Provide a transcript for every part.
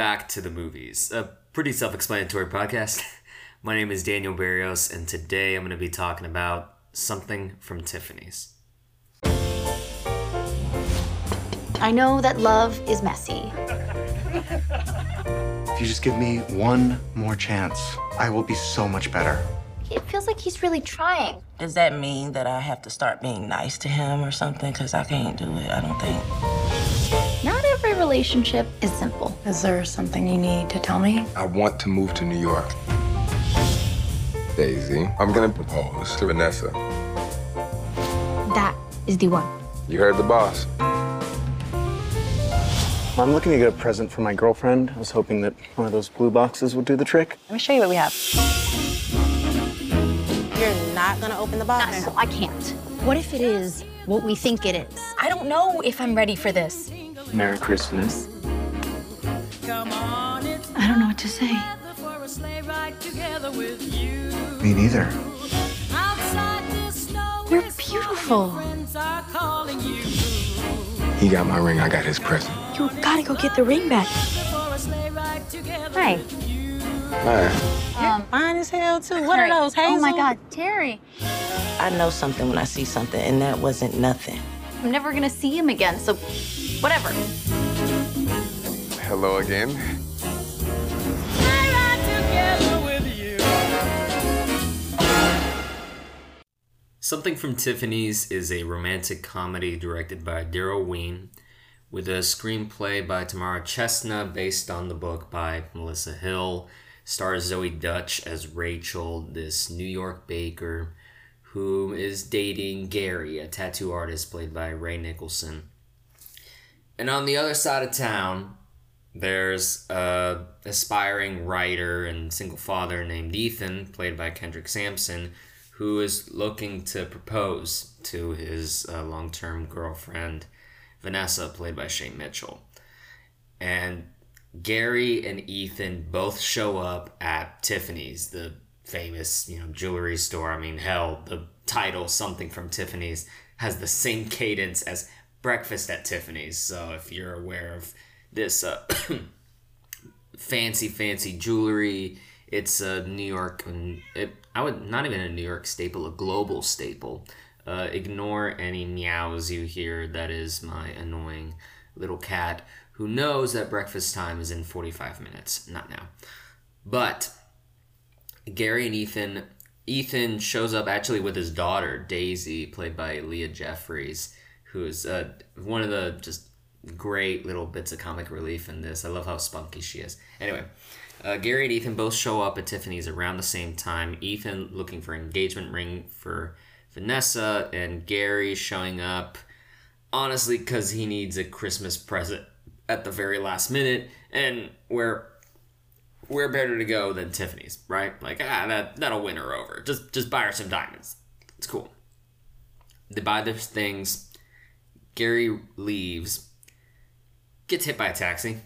welcome back to the movies. A pretty self explanatory podcast. My name is Daniel Barrios, and today I'm going to be talking about something from Tiffany's. I know that love is messy. If you just give me one more chance, I will be so much better. It feels like he's really trying. Does that mean that I have to start being nice to him or something? Because I can't do it, I don't think. Not every relationship is simple. Is there something you need to tell me? I want to move to New York. Daisy, I'm gonna propose to Vanessa. That is the one. You heard the boss. I'm looking to get a present for my girlfriend. I was hoping that one of those blue boxes would do the trick. Let me show you what we have. You're not gonna open the box. So I can't. What if it is what we think it is? I don't know if I'm ready for this. Merry Christmas. I don't know what to say. Me neither. You're beautiful. He got my ring, I got his present. You gotta go get the ring back. Hi. Hi. Um, fine as hell, too. What Terry. are those, Hazel? Oh my God, Terry. I know something when I see something, and that wasn't nothing. I'm never gonna see him again, so whatever. Hello again. Something from Tiffany's is a romantic comedy directed by Daryl Wein with a screenplay by Tamara Chestna based on the book by Melissa Hill. Stars Zoey Deutch as Rachel, this New York baker who is dating Gary, a tattoo artist played by Ray Nicholson. And on the other side of town, there's a aspiring writer and single father named Ethan, played by Kendrick Sampson, who is looking to propose to his uh, long-term girlfriend Vanessa, played by Shay Mitchell. And Gary and Ethan both show up at Tiffany's, the famous, you know, jewelry store. I mean, hell, the title "Something from Tiffany's" has the same cadence as Breakfast at Tiffany's. So if you're aware of this uh, fancy, fancy jewelry, it's a New York. It, I would not even a New York staple, a global staple. Uh, ignore any meows you hear. That is my annoying little cat who knows that breakfast time is in 45 minutes, not now. But Gary and Ethan, Ethan shows up actually with his daughter, Daisy, played by Leah Jeffries, who is uh, one of the just great little bits of comic relief in this. I love how spunky she is. Anyway, uh, Gary and Ethan both show up at Tiffany's around the same time. Ethan looking for an engagement ring for Vanessa, and Gary showing up honestly because he needs a Christmas present at the very last minute, and where where better to go than Tiffany's, right? Like ah, that that'll win her over. Just just buy her some diamonds. It's cool. They buy their things. Gary leaves. Gets hit by a taxi.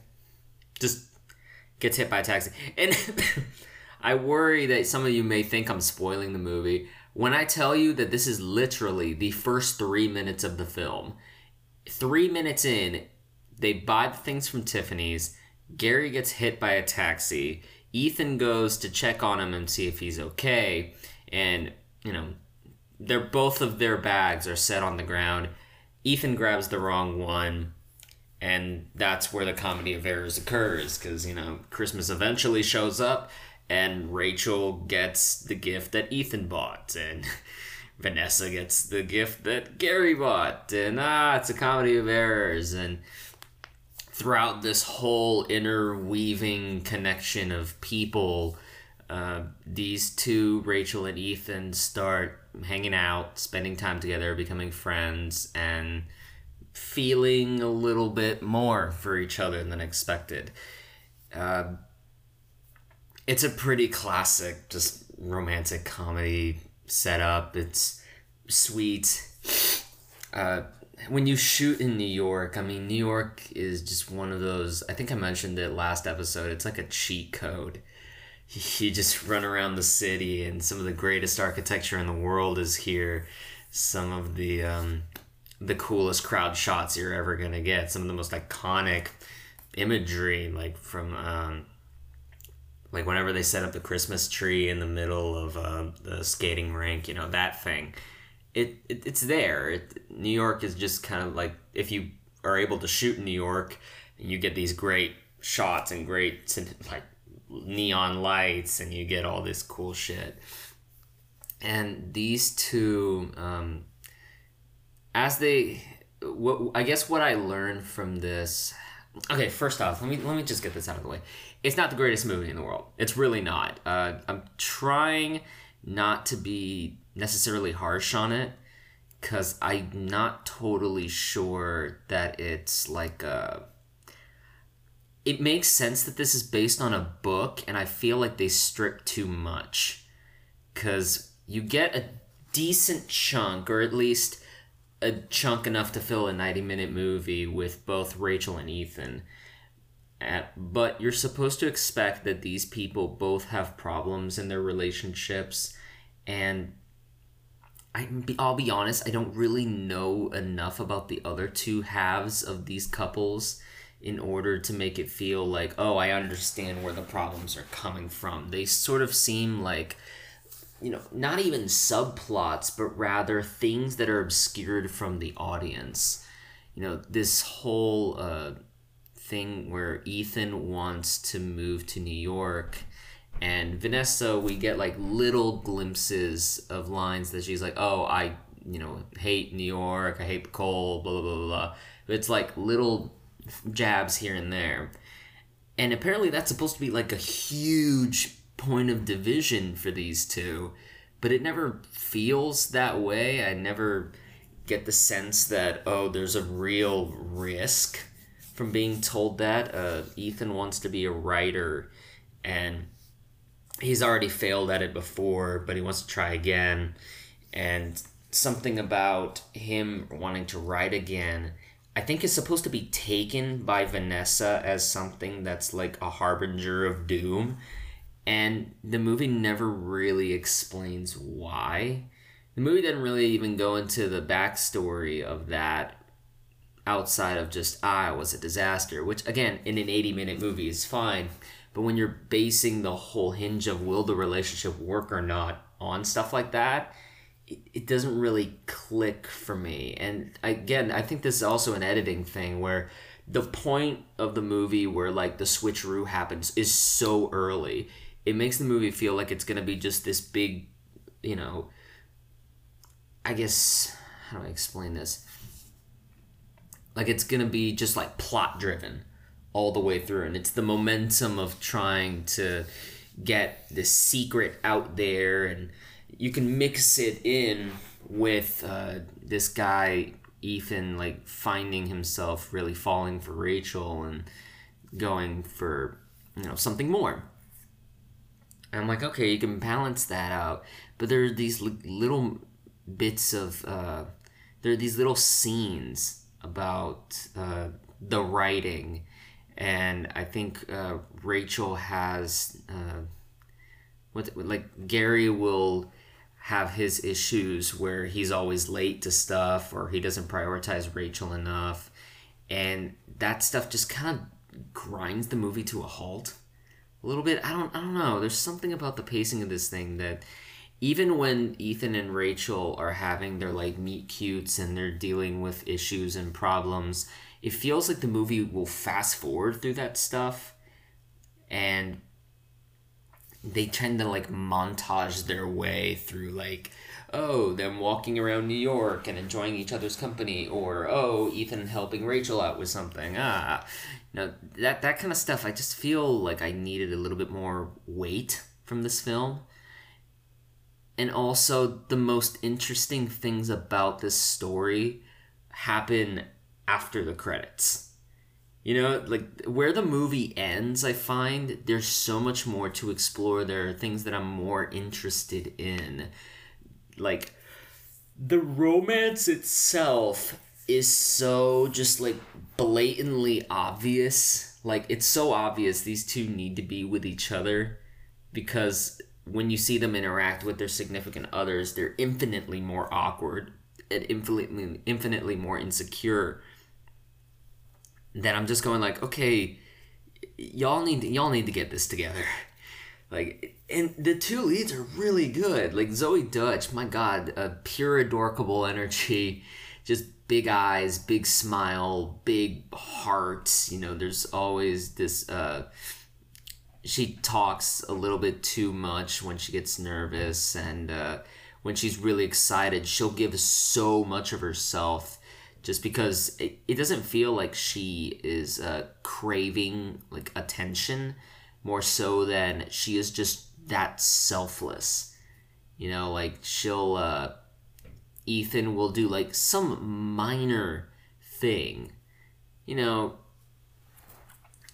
Just gets hit by a taxi. And I worry that some of you may think I'm spoiling the movie when I tell you that this is literally the first three minutes of the film. Three minutes in, they buy the things from Tiffany's. Gary gets hit by a taxi. Ethan goes to check on him and see if he's okay. And, you know, they're both of their bags are set on the ground. Ethan grabs the wrong one. And that's where the comedy of errors occurs because, you know, Christmas eventually shows up and Rachel gets the gift that Ethan bought. And Vanessa gets the gift that Gary bought. And ah, it's a comedy of errors. And throughout this whole interweaving connection of people, uh, these two, Rachel and Ethan, start hanging out, spending time together, becoming friends, and feeling a little bit more for each other than expected. Uh, it's a pretty classic, just romantic comedy setup. It's sweet. Uh, when you shoot in New York, I mean, New York is just one of those. I think I mentioned it last episode. It's like a cheat code. You just run around the city, and some of the greatest architecture in the world is here. Some of the um, the coolest crowd shots you're ever gonna get. Some of the most iconic imagery, like from um, like whenever they set up the Christmas tree in the middle of uh, the skating rink, you know that thing. It, it it's there. It, New York is just kind of like if you are able to shoot in New York, you get these great shots and great like neon lights, and you get all this cool shit. And these two, um, as they, what I guess what I learned from this. Okay, first off, let me let me just get this out of the way. It's not the greatest movie in the world. It's really not. Uh, I'm trying not to be necessarily harsh on it because I'm not totally sure that it's like a. It makes sense that this is based on a book, and I feel like they strip too much. Because you get a decent chunk, or at least a chunk enough to fill a 90 minute movie with both Rachel and Ethan. At, but you're supposed to expect that these people both have problems in their relationships and I, I'll be honest, I don't really know enough about the other two halves of these couples in order to make it feel like, oh, I understand where the problems are coming from. They sort of seem like, you know, not even subplots, but rather things that are obscured from the audience. You know, this whole uh, thing where Ethan wants to move to New York and Vanessa, we get like little glimpses of lines that she's like, "Oh, I, you know, hate New York. I hate cold. Blah blah blah blah." It's like little jabs here and there, and apparently that's supposed to be like a huge point of division for these two, but it never feels that way. I never get the sense that oh, there's a real risk from being told that. Uh, Ethan wants to be a writer, and he's already failed at it before, but he wants to try again. And something about him wanting to write again, I think is supposed to be taken by Vanessa as something that's like a harbinger of doom. And the movie never really explains why. The movie doesn't really even go into the backstory of that outside of just, ah, it was a disaster, which again, in an 80 minute movie is fine. But when you're basing the whole hinge of will the relationship work or not on stuff like that, it, it doesn't really click for me. And again, I think this is also an editing thing where the point of the movie where like the switcheroo happens is so early. It makes the movie feel like it's gonna be just this big, you know, I guess how do I explain this? Like it's gonna be just like plot driven all the way through. And it's the momentum of trying to get this secret out there. And you can mix it in with uh, this guy ethan like finding himself really falling for rachel and going for you know something more. And i'm like okay you can balance that out. But there are these li- little bits of uh, there are these little scenes about uh, the writing and I think uh, Rachel has uh, what like Gary will have his issues where he's always late to stuff or he doesn't prioritize Rachel enough, and that stuff just kind of grinds the movie to a halt a little bit. I don't I don't know. There's something about the pacing of this thing that even when Ethan and Rachel are having their like meet cutes and they're dealing with issues and problems it feels like the movie will fast forward through that stuff and they tend to like montage their way through like oh them walking around new york and enjoying each other's company or oh ethan helping rachel out with something ah. You know that that kind of stuff i just feel like i needed a little bit more weight from this film. And also the most interesting things about this story happen after the credits. You know, like where the movie ends, I find there's so much more to explore. There are things that I'm more interested in. Like the romance itself is so just like blatantly obvious. Like it's so obvious these two need to be with each other because when you see them interact with their significant others, they're infinitely more awkward and infinitely infinitely more insecure that I'm just going like, okay, y'all need to, y'all need to get this together. Like, and the two leads are really good. Like Zoey Deutch, my God, a pure adorable energy, just big eyes, big smile, big heart. You know, there's always this. Uh, she talks a little bit too much when she gets nervous, and uh, when she's really excited, she'll give so much of herself just because it, it doesn't feel like she is uh, craving like attention more so than she is just that selfless you know like she'll uh, ethan will do like some minor thing you know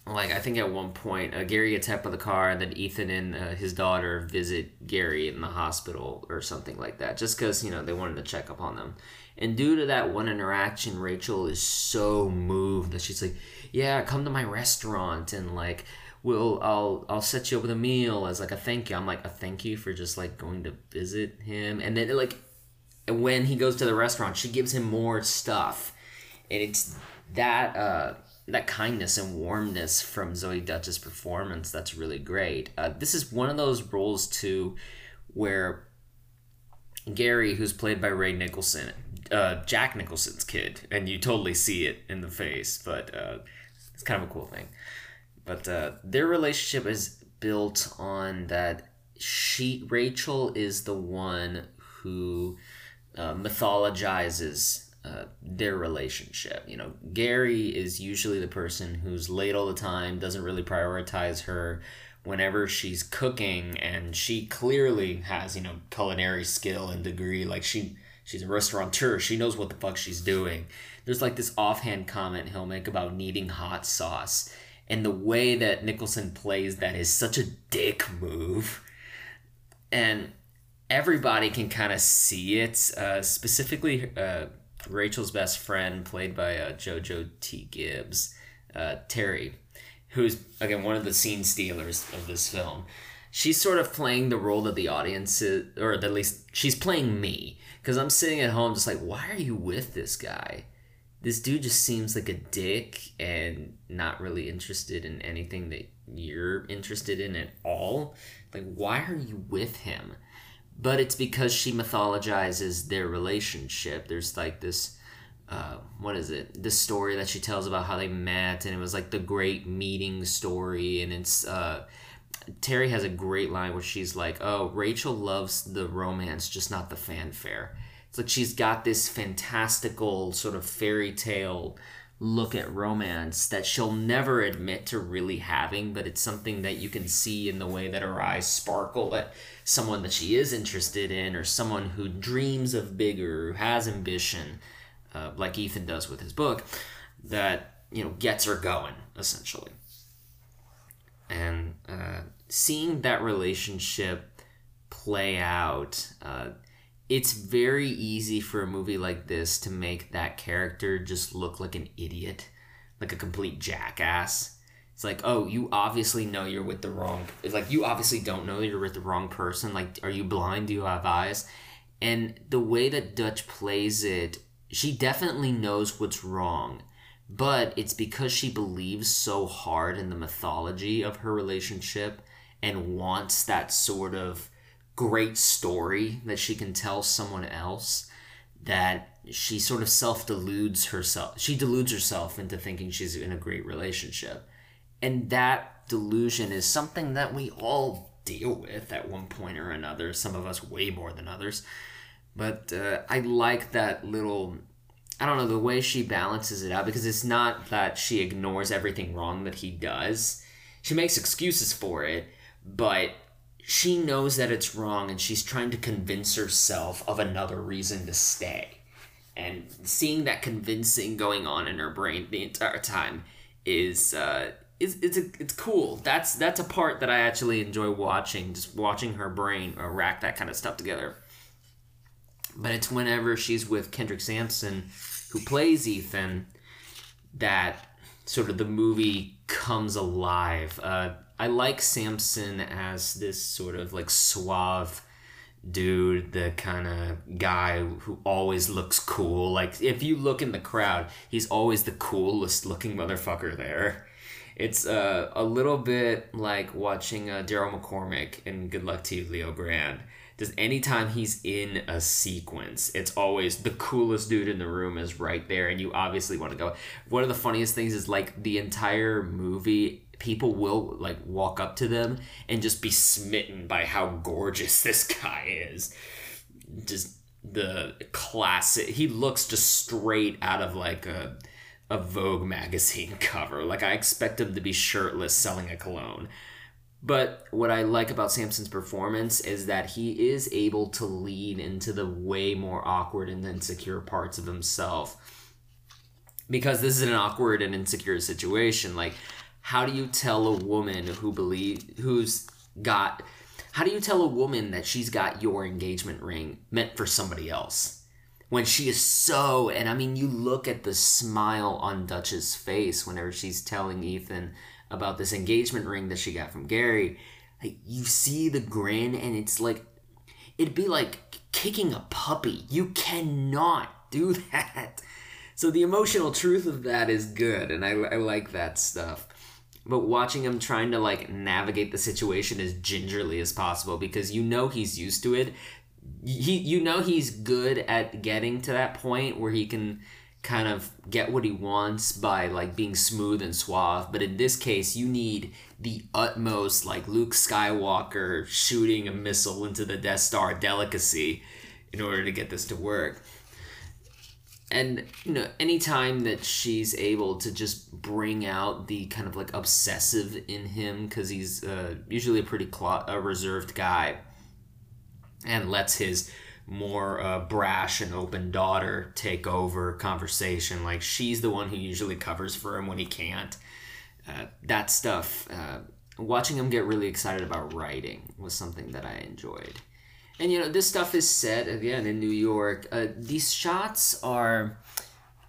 like I think at one point, uh, Gary gets hit by the car, and then Ethan and uh, his daughter visit Gary in the hospital or something like that, just because you know they wanted to check up on them. And due to that one interaction, Rachel is so moved that she's like, "Yeah, come to my restaurant and like." We'll I'll I'll set you up with a meal as like a thank you. I'm like a thank you for just like going to visit him, and then like when he goes to the restaurant, she gives him more stuff, and it's that uh that kindness and warmness from Zoey Deutch's performance that's really great. Uh, this is one of those roles too where Gary, who's played by Ray Nicholson, uh, Jack Nicholson's kid, and you totally see it in the face, but uh, it's kind of a cool thing. But uh, their relationship is built on that she Rachel is the one who uh, mythologizes uh, their relationship. You know, Gary is usually the person who's late all the time, doesn't really prioritize her whenever she's cooking, and she clearly has, you know, culinary skill and degree. Like she she's a restaurateur, she knows what the fuck she's doing. There's like this offhand comment he'll make about needing hot sauce. And the way that Nicholson plays that is such a dick move. And everybody can kind of see it. Uh, specifically, uh, Rachel's best friend, played by uh, JoJo T. Gibbs, uh, Terry, who's again one of the scene stealers of this film. She's sort of playing the role that the audience is, or at least she's playing me, because I'm sitting at home just like, why are you with this guy? This dude just seems like a dick and not really interested in anything that you're interested in at all. Like, why are you with him? but it's because she mythologizes their relationship. There's like this, uh, what is it? The story that she tells about how they met, and it was like the great meeting story. And it's uh, Terry has a great line where she's like, "Oh, Rachel loves the romance, just not the fanfare." It's like she's got this fantastical sort of fairy tale look at romance that she'll never admit to really having, but it's something that you can see in the way that her eyes sparkle at someone that she is interested in or someone who dreams of bigger, who has ambition, uh, like Ethan does with his book, that, you know, gets her going, essentially. And uh, seeing that relationship play out, uh, it's very easy for a movie like this to make that character just look like an idiot, like a complete jackass. It's like, oh, you obviously know you're with the wrong. It's like you obviously don't know you're with the wrong person. Like, are you blind? Do you have eyes? And the way that Deutch plays it, she definitely knows what's wrong, but it's because she believes so hard in the mythology of her relationship and wants that sort of great story that she can tell someone else that she sort of self deludes herself. She deludes herself into thinking she's in a great relationship. And that delusion is something that we all deal with at one point or another, some of us way more than others. But uh, I like that little, I don't know, the way she balances it out because it's not that she ignores everything wrong that he does. She makes excuses for it, but she knows that it's wrong and she's trying to convince herself of another reason to stay. And seeing that convincing going on in her brain the entire time is uh, is it's a, it's cool. That's that's a part that I actually enjoy watching, just watching her brain rack that kind of stuff together. But it's whenever she's with Kendrick Sampson, who plays Ethan, that sort of the movie comes alive. Uh, I like Sampson as this sort of like suave dude, the kind of guy who always looks cool. Like if you look in the crowd, he's always the coolest looking motherfucker there. It's uh, a little bit like watching uh, Daryl McCormack in Good Luck to You, Leo Grande. Just anytime he's in a sequence, it's always the coolest dude in the room is right there, and you obviously want to go. One of the funniest things is like the entire movie, people will like walk up to them and just be smitten by how gorgeous this guy is. Just the classic. He looks just straight out of like a a Vogue magazine cover. Like I expect him to be shirtless selling a cologne. But what I like about Sampson's performance is that he is able to lean into the way more awkward and insecure parts of himself. Because this is an awkward and insecure situation. Like, how do you tell a woman who believe who's got how do you tell a woman that she's got your engagement ring meant for somebody else? when she is so and i mean you look at the smile on Deutch's face whenever she's telling ethan about this engagement ring that she got from gary. Like, you see the grin and it's like it'd be like kicking a puppy. You cannot do that. So the emotional truth of that is good and i, I like that stuff. But watching him trying to like navigate the situation as gingerly as possible because you know he's used to it. He you know he's good at getting to that point where he can kind of get what he wants by like being smooth and suave but in this case you need the utmost like Luke Skywalker shooting a missile into the Death Star delicacy in order to get this to work. And you know anytime that she's able to just bring out the kind of like obsessive in him because he's uh, usually a pretty cl- a reserved guy and lets his more uh, brash and open daughter take over conversation. Like she's the one who usually covers for him when he can't. Uh, that stuff, uh, watching him get really excited about writing was something that I enjoyed. And you know, this stuff is set again in New York. Uh, these shots are,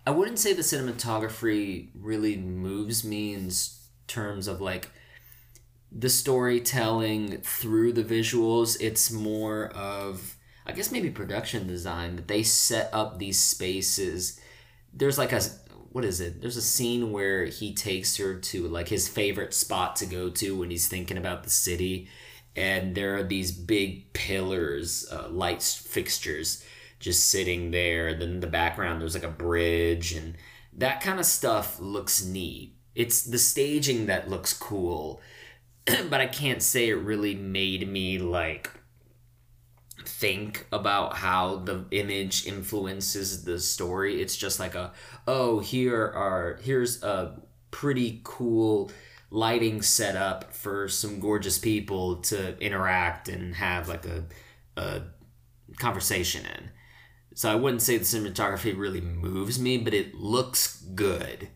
I wouldn't say the cinematography really moves me in terms of like the storytelling through the visuals. It's more of, I guess, maybe production design that they set up these spaces. There's like a, what is it? There's a scene where he takes her to like his favorite spot to go to when he's thinking about the city. And there are these big pillars, uh, light fixtures just sitting there. Then in the background, there's like a bridge, and that kind of stuff looks neat. It's the staging that looks cool but I can't say it really made me like think about how the image influences the story. It's just like a oh here are here's a pretty cool lighting setup for some gorgeous people to interact and have like a a conversation in. So I wouldn't say the cinematography really moves me, but it looks good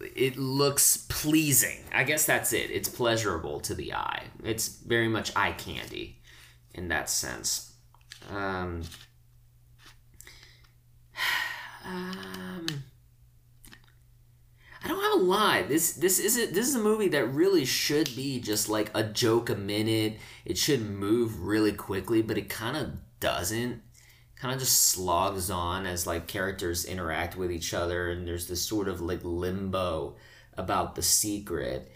it looks pleasing. I guess that's it. It's pleasurable to the eye. It's very much eye candy in that sense. Um, um, I don't have a lot. This this is a, this is a movie that really should be just like a joke a minute. It should move really quickly, but it kind of doesn't kind of just slogs on as like characters interact with each other and there's this sort of like limbo about the secret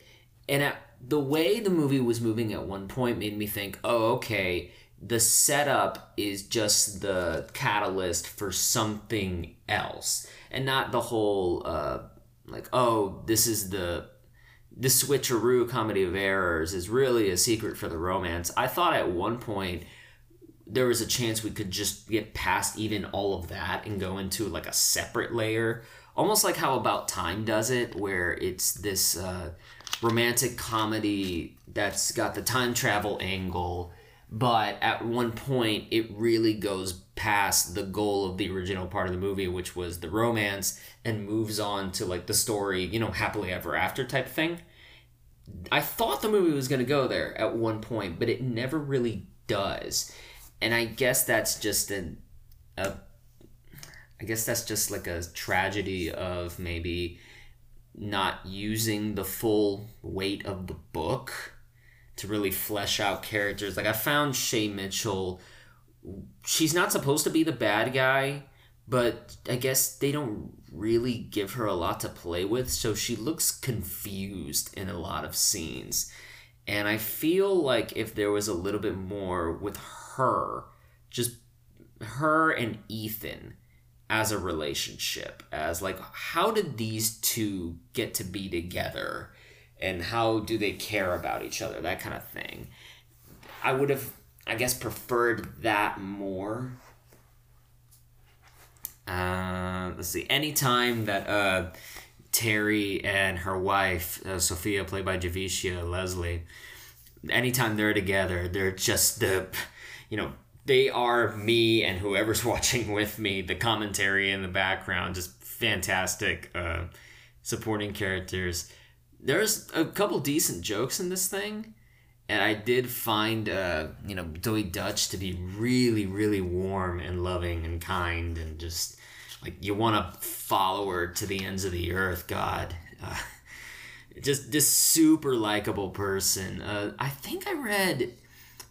and at, the way the movie was moving at one point made me think oh okay the setup is just the catalyst for something else. And not the whole uh, like oh this is the the switcheroo comedy of errors is really a secret for the romance. I thought at one point there was a chance we could just get past even all of that and go into like a separate layer. Almost like how about time does it where it's this uh, romantic comedy that's got the time travel angle but at one point it really goes past the goal of the original part of the movie which was the romance and moves on to like the story you know happily ever after type thing. I thought the movie was going to go there at one point but it never really does. And I guess that's just an a I guess that's just like a tragedy of maybe not using the full weight of the book to really flesh out characters. Like I found Shay Mitchell she's not supposed to be the bad guy, but I guess they don't really give her a lot to play with, so she looks confused in a lot of scenes. And I feel like if there was a little bit more with her, just her and Ethan as a relationship, as like, how did these two get to be together? And how do they care about each other? That kind of thing. I would have, I guess, preferred that more. Uh, let's see. Anytime that uh, Terry and her wife, uh, Sophia, played by Javicia Leslie, anytime they're together, they're just the, you know, they are me and whoever's watching with me. The commentary in the background, just fantastic uh, supporting characters. There's a couple decent jokes in this thing, and I did find, uh, you know, Zoey Deutch to be really, really warm and loving and kind and just like you want to follow her to the ends of the earth. God. Uh, just this super likable person. Uh, I think I read,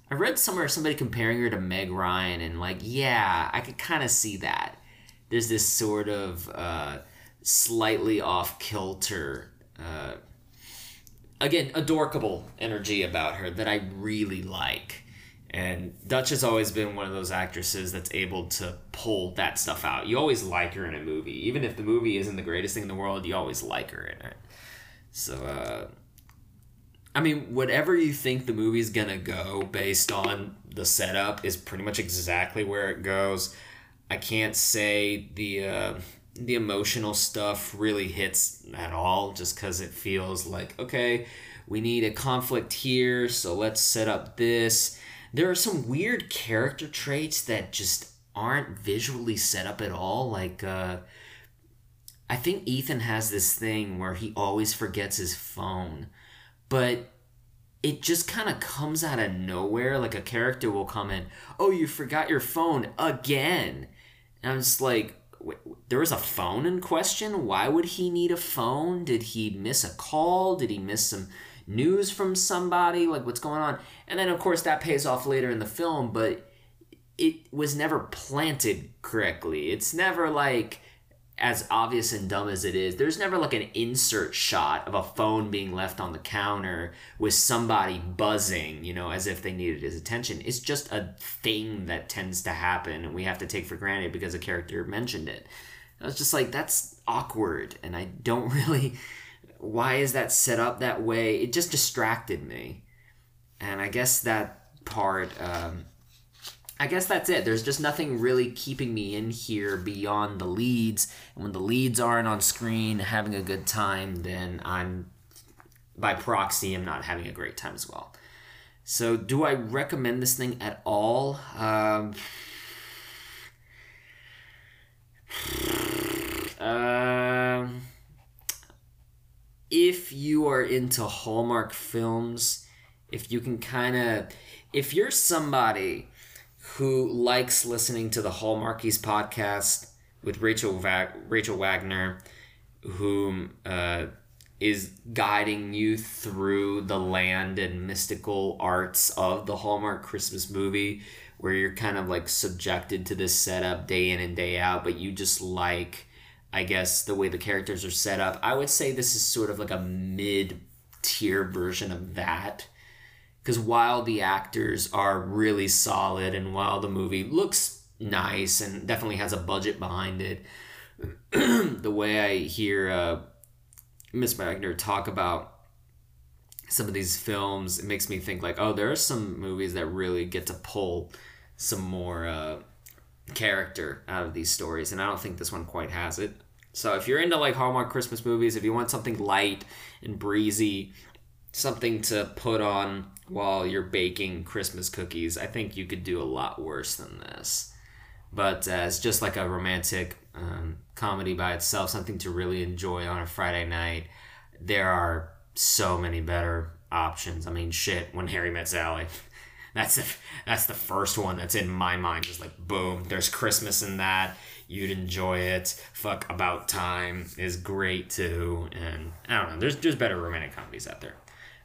I read somewhere somebody comparing her to Meg Ryan, and like, yeah, I could kind of see that. There's this sort of uh, slightly off kilter, uh, again, adorable energy about her that I really like. And Deutch has always been one of those actresses that's able to pull that stuff out. You always like her in a movie, even if the movie isn't the greatest thing in the world. You always like her in it. So, uh, I mean, whatever you think the movie's gonna go based on the setup is pretty much exactly where it goes. I can't say the uh, the emotional stuff really hits at all, just because it feels like okay, we need a conflict here, so let's set up this. There are some weird character traits that just aren't visually set up at all, like. Uh, I think Ethan has this thing where he always forgets his phone, but it just kind of comes out of nowhere. Like a character will come in, oh, you forgot your phone again. And I'm just like, there was a phone in question? Why would he need a phone? Did he miss a call? Did he miss some news from somebody? Like, what's going on? And then, of course, that pays off later in the film, but it was never planted correctly. It's never like as obvious and dumb as it is, there's never like an insert shot of a phone being left on the counter with somebody buzzing, you know, as if they needed his attention. It's just a thing that tends to happen and we have to take for granted because a character mentioned it. I was just like, that's awkward and I don't really. Why is that set up that way? It just distracted me. And I guess that part. Um, I guess that's it. There's just nothing really keeping me in here beyond the leads. And when the leads aren't on screen having a good time, then I'm, by proxy, I'm not having a great time as well. So, do I recommend this thing at all? Um, um, if you are into Hallmark films, if you can kind of, if you're somebody who likes listening to the Hallmarkies podcast with Rachel Va- Rachel Wagner, whom uh, is guiding you through the land and mystical arts of the Hallmark Christmas movie, where you're kind of like subjected to this setup day in and day out, but you just like, I guess, the way the characters are set up. I would say this is sort of like a mid tier version of that because while the actors are really solid and while the movie looks nice and definitely has a budget behind it, the way I hear uh, Miss Wagner talk about some of these films, it makes me think like, oh, there are some movies that really get to pull some more uh, character out of these stories, and I don't think this one quite has it. So if you're into like Hallmark Christmas movies, if you want something light and breezy, something to put on while you're baking Christmas cookies, I think you could do a lot worse than this. But it's just like a romantic um, comedy by itself, something to really enjoy on a Friday night, there are so many better options. I mean, shit, when Harry met Sally. That's the, that's the first one that's in my mind. Just like boom, there's Christmas in that. You'd enjoy it. Fuck About Time is great too, and I don't know. There's there's better romantic comedies out there.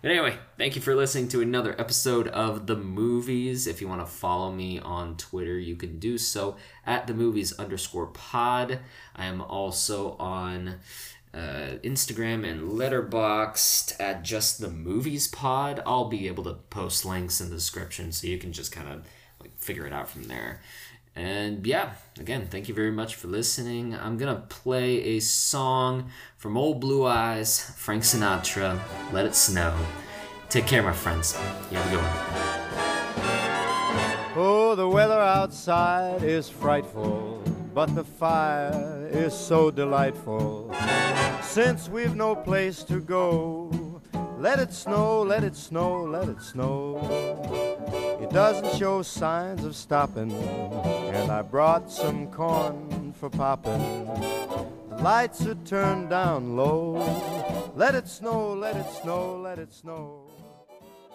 Anyway, thank you for listening to another episode of The Movies. If you want to follow me on Twitter, you can do so at the movies underscore pod. I am also on uh, Instagram and Letterboxd at just the movies pod. I'll be able to post links in the description so you can just kind of like figure it out from there. And yeah, again, thank you very much for listening. I'm gonna play a song from Old Blue Eyes, Frank Sinatra, Let It Snow. Take care, my friends. You have a good one. Oh, the weather outside is frightful, but the fire is so delightful. Since we've no place to go, let it snow, let it snow, let it snow. It doesn't show signs of stopping, and I brought some corn for popping. The lights are turned down low. Let it snow, let it snow, let it snow.